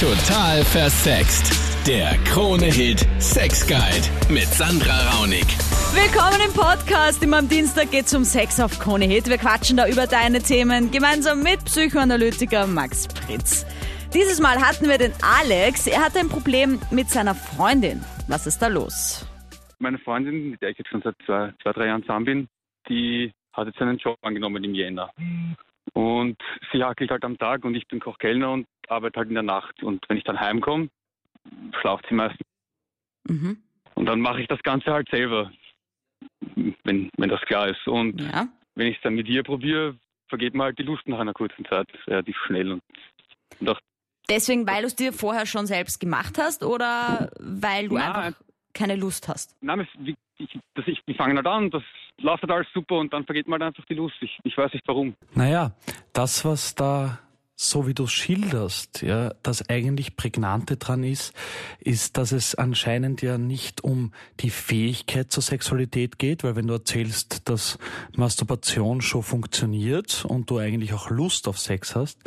Total versext. Der Krone-Hit Sex Guide mit Sandra Raunig. Willkommen im Podcast. Immer am Dienstag geht's um Sex auf Krone Hit. Wir quatschen da über deine Themen gemeinsam mit Psychoanalytiker Max Pritz. Dieses Mal hatten wir den Alex. Er hatte ein Problem mit seiner Freundin. Was ist da los? Meine Freundin, mit der ich jetzt schon seit zwei, zwei drei Jahren zusammen bin, die hat jetzt einen Job angenommen im Jänner. Und sie hakelt halt am Tag und ich bin Kochkellner und arbeite halt in der Nacht. Und wenn ich dann heimkomme, schlaft sie meistens. Mhm. Und dann mache ich das Ganze halt selber, wenn, wenn das klar ist. Und Ja. wenn ich es dann mit ihr probiere, vergeht mir halt die Lust nach einer kurzen Zeit relativ schnell. Und, und auch, Deswegen, weil du es dir vorher schon selbst gemacht hast oder weil du Nein. einfach keine Lust hast? nein, wie- ich, das, ich, die fangen halt an, das läuft halt alles super und dann vergeht mir halt einfach die Lust. Ich, ich weiß nicht warum. Naja, das, was da, so wie du schilderst, ja, das eigentlich Prägnante dran ist, ist, dass es anscheinend ja nicht um die Fähigkeit zur Sexualität geht, weil wenn du erzählst, dass Masturbation schon funktioniert und du eigentlich auch Lust auf Sex hast,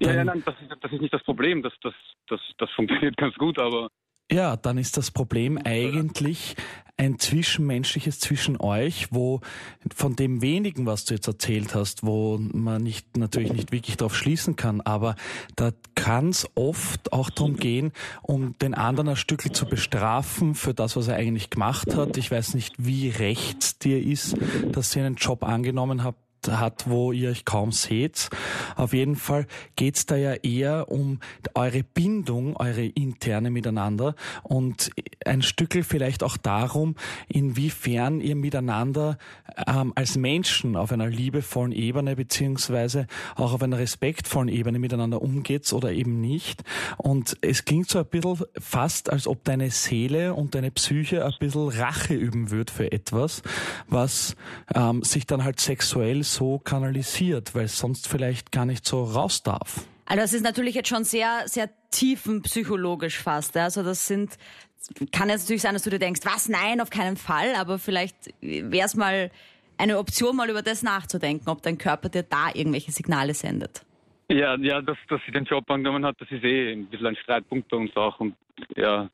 Ja, ja, nein, das ist, das ist nicht das Problem. Das, das, das, das funktioniert ganz gut, aber Ja, dann ist das Problem eigentlich ein zwischenmenschliches zwischen euch, wo von dem wenigen, was du jetzt erzählt hast, wo man nicht natürlich nicht wirklich darauf schließen kann, aber da kann es oft auch darum gehen, um den anderen ein Stückchen zu bestrafen für das, was er eigentlich gemacht hat. Ich weiß nicht, wie recht dir ist, dass ihr einen Job angenommen habt hat, wo ihr euch kaum seht. Auf jeden Fall geht's da ja eher um eure Bindung, eure interne miteinander und ein Stückel vielleicht auch darum, inwiefern ihr miteinander ähm, als Menschen auf einer liebevollen Ebene beziehungsweise auch auf einer respektvollen Ebene miteinander umgeht oder eben nicht. Und es klingt so ein bisschen fast, als ob deine Seele und deine Psyche ein bisschen Rache üben würde für etwas, was ähm, sich dann halt sexuell so kanalisiert, weil es sonst vielleicht gar nicht so raus darf. Also das ist natürlich jetzt schon sehr, sehr tiefenpsychologisch fast. ja. Also das sind, kann jetzt natürlich sein, dass du dir denkst, was, nein, auf keinen Fall, aber vielleicht wäre es mal eine Option, mal über das nachzudenken, ob dein Körper dir da irgendwelche Signale sendet. ja, ja, dass, dass sie den Job angenommen hat, das ist eh ein bisschen ein Streitpunkt bei uns auch. Und ja,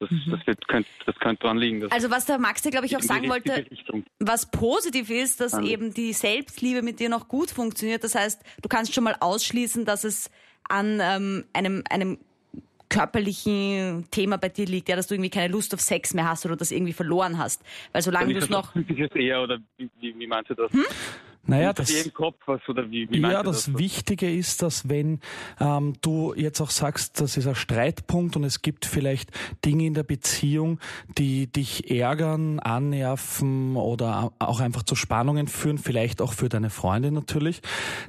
das, das, wird, könnte, das könnte dran liegen. Also was der Max dir, glaube ich, auch sagen wollte, Richtung. was positiv ist, dass Also- eben die Selbstliebe mit dir noch gut funktioniert. Das heißt, du kannst schon mal ausschließen, dass es an ähm, einem, einem körperlichen Thema bei dir liegt, ja, dass du irgendwie keine Lust auf Sex mehr hast oder das irgendwie verloren hast. Weil solange Dann du ist es das noch... was Typisches eher, oder wie, wie, wie meinst du das? Naja, das im Kopf was, oder wie, wie Ja, das das? Wichtige ist, dass wenn ähm, du jetzt auch sagst, das ist ein Streitpunkt und es gibt vielleicht Dinge in der Beziehung, die dich ärgern, annerven oder auch einfach zu Spannungen führen, vielleicht auch für deine Freundin natürlich,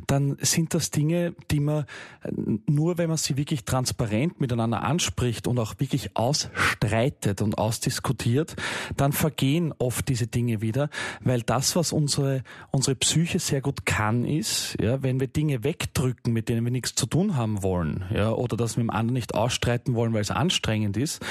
dann sind das Dinge, die man äh, nur, wenn man sie wirklich transparent miteinander anspricht und auch wirklich ausstreitet und ausdiskutiert, dann vergehen oft diese Dinge wieder, weil das, was unsere, unsere Psyche sehr gut kann, ist, ja, wenn wir Dinge wegdrücken, mit denen wir nichts zu tun haben wollen, ja, oder dass wir dem anderen nicht ausstreiten wollen, weil es anstrengend ist,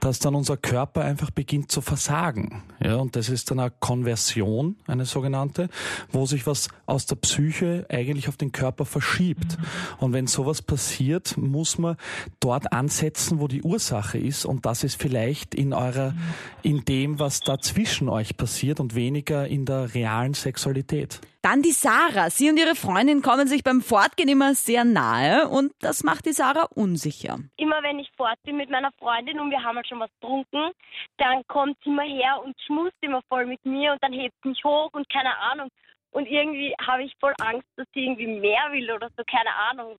dass dann unser Körper einfach beginnt zu versagen, ja, und das ist dann eine Konversion, eine sogenannte, wo sich was aus der Psyche eigentlich auf den Körper verschiebt. Und wenn sowas passiert, muss man dort ansetzen, wo die Ursache ist, und das ist vielleicht in eurer, in dem, was da zwischen euch passiert und weniger in der realen Sexualität. Dann die Sarah. Sie und ihre Freundin kommen sich beim Fortgehen immer sehr nahe und das macht die Sarah unsicher. immer wenn ich fort bin mit meiner Freundin und wir haben halt schon was getrunken, dann kommt sie immer her und schmust immer voll mit mir und dann hebt sie mich hoch und keine Ahnung. Und irgendwie habe ich voll Angst, dass sie irgendwie mehr will oder so, keine Ahnung.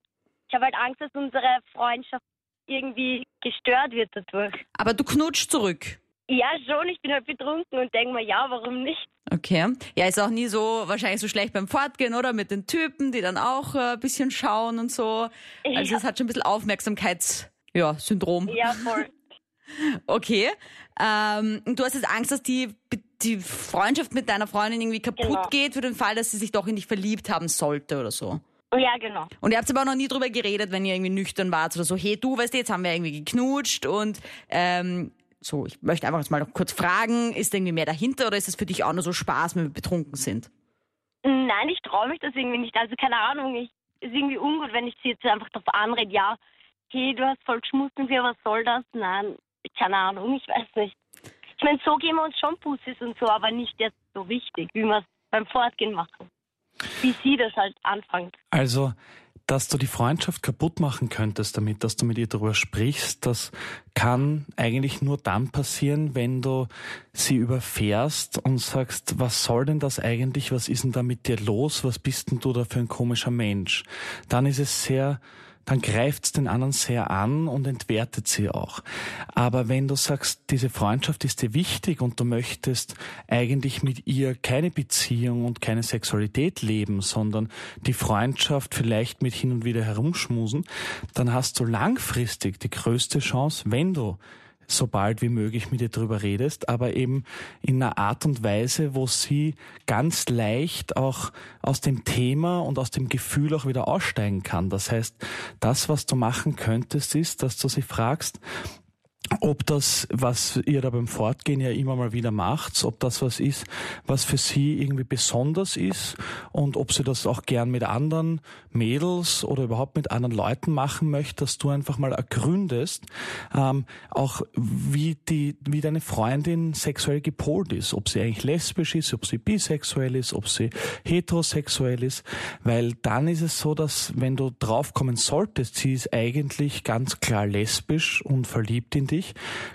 Ich habe halt Angst, dass unsere Freundschaft irgendwie gestört wird dadurch. Aber du knutschst zurück. Ja, schon, ich bin halt betrunken und denke mir, ja, warum nicht? Okay. Ja, ist auch nie so, wahrscheinlich so schlecht beim Fortgehen, oder? Mit den Typen, die dann auch äh, ein bisschen schauen und so. Also Ja. es hat schon ein bisschen Aufmerksamkeits, ja, Syndrom. Ja, voll. Okay. Ähm, und du hast jetzt Angst, dass die, die Freundschaft mit deiner Freundin irgendwie kaputt Genau. geht für den Fall, dass sie sich doch in dich verliebt haben sollte oder so. Ja, genau. Und ihr habt aber auch noch nie drüber geredet, wenn ihr irgendwie nüchtern wart oder so, hey du, weißt du, jetzt haben wir irgendwie geknutscht und ähm, so, ich möchte einfach jetzt mal noch kurz fragen, ist irgendwie mehr dahinter oder ist das für dich auch nur so Spaß, wenn wir betrunken sind? Nein, ich traue mich das irgendwie nicht. Also keine Ahnung, ich ist irgendwie ungut, wenn ich sie jetzt einfach darauf anrede, ja, hey, du hast voll geschmust mit mir, was soll das? Nein, keine Ahnung, ich weiß nicht. Ich meine, so geben wir uns schon Pussys und so, aber nicht jetzt so richtig, wie wir es beim Fortgehen machen. Wie sie das halt anfangen. Also, dass du die Freundschaft kaputt machen könntest damit, dass du mit ihr darüber sprichst, das kann eigentlich nur dann passieren, wenn du sie überfährst und sagst, was soll denn das eigentlich, was ist denn da mit dir los, was bist denn du da für ein komischer Mensch? Dann ist es sehr dann greift es den anderen sehr an und entwertet sie auch. Aber wenn du sagst, diese Freundschaft ist dir wichtig und du möchtest eigentlich mit ihr keine Beziehung und keine Sexualität leben, sondern die Freundschaft vielleicht mit hin und wieder herumschmusen, dann hast du langfristig die größte Chance, wenn du so bald wie möglich mit ihr drüber redest, aber eben in einer Art und Weise, wo sie ganz leicht auch aus dem Thema und aus dem Gefühl auch wieder aussteigen kann. Das heißt, das, was du machen könntest, ist, dass du sie fragst, ob das, was ihr da beim Fortgehen ja immer mal wieder macht, ob das was ist, was für sie irgendwie besonders ist und ob sie das auch gern mit anderen Mädels oder überhaupt mit anderen Leuten machen möchte, dass du einfach mal ergründest, ähm, auch wie die, wie deine Freundin sexuell gepolt ist, ob sie eigentlich lesbisch ist, ob sie bisexuell ist, ob sie heterosexuell ist, weil dann ist es so, dass wenn du draufkommen solltest, sie ist eigentlich ganz klar lesbisch und verliebt in dich,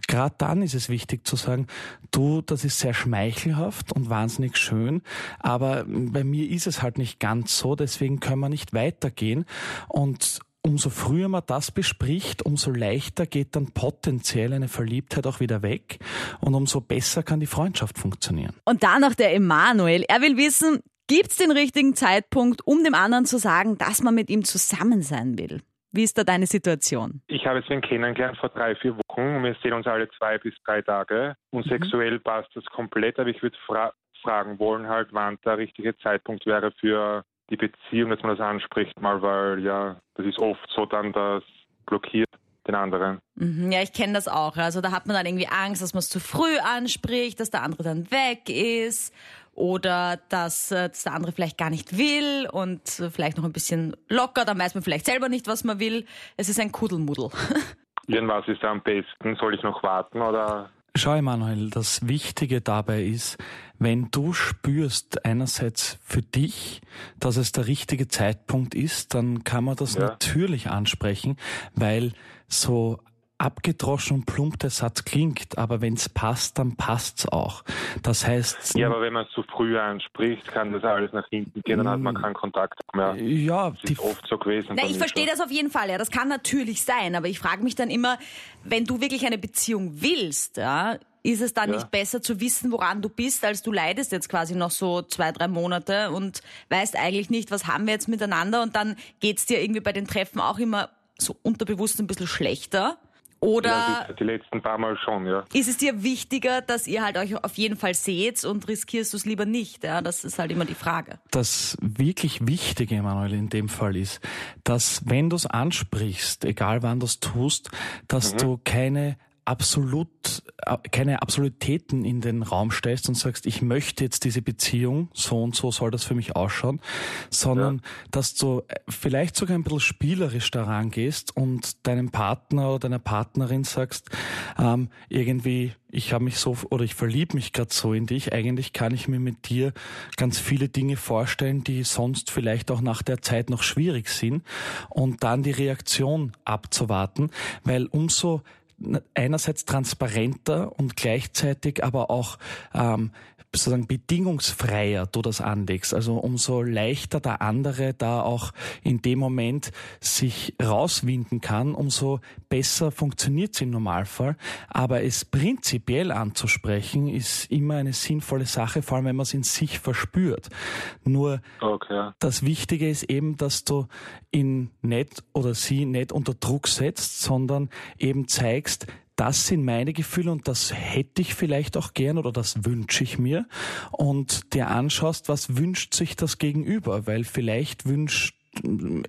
gerade dann ist es wichtig zu sagen, du, das ist sehr schmeichelhaft und wahnsinnig schön, aber bei mir ist es halt nicht ganz so, deswegen können wir nicht weitergehen und umso früher man das bespricht, umso leichter geht dann potenziell eine Verliebtheit auch wieder weg und umso besser kann die Freundschaft funktionieren. Und dann noch der Emanuel. Er will wissen, gibt es den richtigen Zeitpunkt, um dem anderen zu sagen, dass man mit ihm zusammen sein will? Wie ist da deine Situation? Ich habe Sven kennengelernt vor drei, vier Wochen. Wir sehen uns alle zwei bis drei Tage. Und mhm. sexuell passt das komplett. Aber ich würde fra fragen wollen, halt, wann der richtige Zeitpunkt wäre für die Beziehung, dass man das anspricht, mal, weil ja, das ist oft so dann, das blockiert den anderen. Mhm, ja, ich kenne das auch. Also da hat man dann irgendwie Angst, dass man es zu früh anspricht, dass der andere dann weg ist oder dass, äh, dass der andere vielleicht gar nicht will und äh, vielleicht noch ein bisschen locker, dann weiß man vielleicht selber nicht, was man will. Es ist ein Kuddelmuddel. Jan, was ist am besten? Soll ich noch warten oder? Schau, Emanuel, das Wichtige dabei ist, wenn du spürst einerseits für dich, dass es der richtige Zeitpunkt ist, dann kann man das ja. natürlich ansprechen, weil so abgedroschen und plump der Satz klingt, aber wenn es passt, dann passt's auch. Das heißt. Ja, aber wenn man es zu früh anspricht, kann das alles nach hinten gehen, dann hat man keinen Kontakt mehr. Ja, das ist oft so gewesen. Na, ich verstehe das auf jeden Fall, ja. Das kann natürlich sein, aber ich frage mich dann immer, wenn du wirklich eine Beziehung willst, ja, ist es dann ja. nicht besser zu wissen, woran du bist, als du leidest jetzt quasi noch so zwei, drei Monate und weißt eigentlich nicht, was haben wir jetzt miteinander und dann geht's dir irgendwie bei den Treffen auch immer so unterbewusst ein bisschen schlechter. Oder ja, die, die, letzten paar Mal schon, ja. Ist es dir wichtiger, dass ihr halt euch auf jeden Fall seht und riskierst du es lieber nicht? Ja, das ist halt immer die Frage. Das wirklich Wichtige, Emanuel, in dem Fall ist, dass wenn du es ansprichst, egal wann du es tust, dass mhm. du keine absolut, äh, keine Absolutäten in den Raum stellst und sagst, ich möchte jetzt diese Beziehung, so und so soll das für mich ausschauen, sondern ja. dass du äh, vielleicht sogar ein bisschen spielerisch daran gehst und deinem Partner oder deiner Partnerin sagst, ähm, irgendwie, ich habe mich so oder ich verliebe mich gerade so in dich, eigentlich kann ich mir mit dir ganz viele Dinge vorstellen, die sonst vielleicht auch nach der Zeit noch schwierig sind. Und dann die Reaktion abzuwarten, weil umso einerseits transparenter und gleichzeitig aber auch ähm, sozusagen bedingungsfreier du das anlegst. Also umso leichter der andere da auch in dem Moment sich rauswinden kann, umso besser funktioniert es im Normalfall. Aber es prinzipiell anzusprechen, ist immer eine sinnvolle Sache, vor allem wenn man es in sich verspürt. Nur okay. das Wichtige ist eben, dass du ihn nicht oder sie nicht unter Druck setzt, sondern eben zeigst, das sind meine Gefühle und das hätte ich vielleicht auch gern oder das wünsche ich mir. Und dir anschaust, was wünscht sich das Gegenüber, weil vielleicht wünscht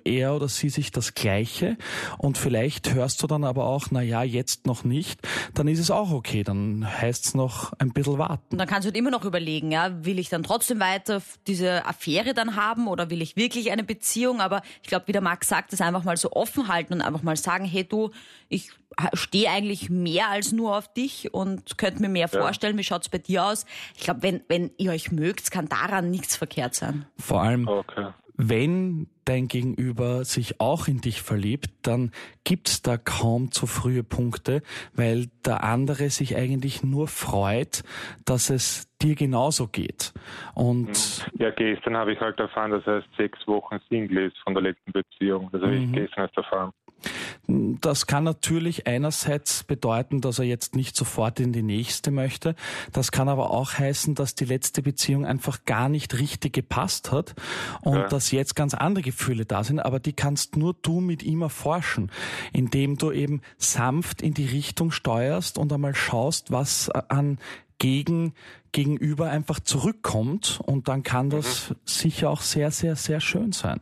er oder sie sich das Gleiche und vielleicht hörst du dann aber auch, na ja, jetzt noch nicht, dann ist es auch okay, dann heißt es noch ein bisschen warten. Und dann kannst du halt immer noch überlegen, ja, will ich dann trotzdem weiter diese Affäre dann haben oder will ich wirklich eine Beziehung? Aber ich glaube, wie der Max sagt, das einfach mal so offen halten und einfach mal sagen, hey du, ich stehe eigentlich mehr als nur auf dich und könnte mir mehr ja. vorstellen. Wie schaut's bei dir aus? Ich glaube, wenn, wenn ihr euch mögt, kann daran nichts verkehrt sein. Vor allem, okay. Wenn dein Gegenüber sich auch in dich verliebt, dann gibt's da kaum zu frühe Punkte, weil der andere sich eigentlich nur freut, dass es dir genauso geht. Und ja, gestern habe ich halt erfahren, dass er erst sechs Wochen Single ist von der letzten Beziehung. Das habe mhm. ich gestern erst erfahren. Das kann natürlich einerseits bedeuten, dass er jetzt nicht sofort in die nächste möchte. Das kann aber auch heißen, dass die letzte Beziehung einfach gar nicht richtig gepasst hat und ja. dass jetzt ganz andere Gefühle da sind. Aber die kannst nur du mit ihm erforschen, indem du eben sanft in die Richtung steuerst und einmal schaust, was an gegen, gegenüber einfach zurückkommt. Und dann kann das mhm. sicher auch sehr, sehr, sehr schön sein.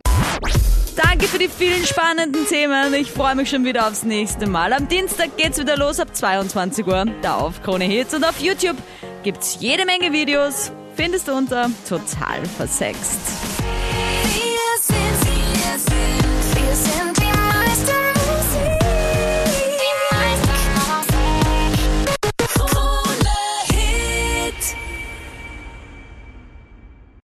Danke für die vielen spannenden Themen. Ich freue mich schon wieder aufs nächste Mal. Am Dienstag geht's wieder los ab 22 Uhr. Da auf Krone Hits und auf YouTube gibt's jede Menge Videos. Findest du unter total versext.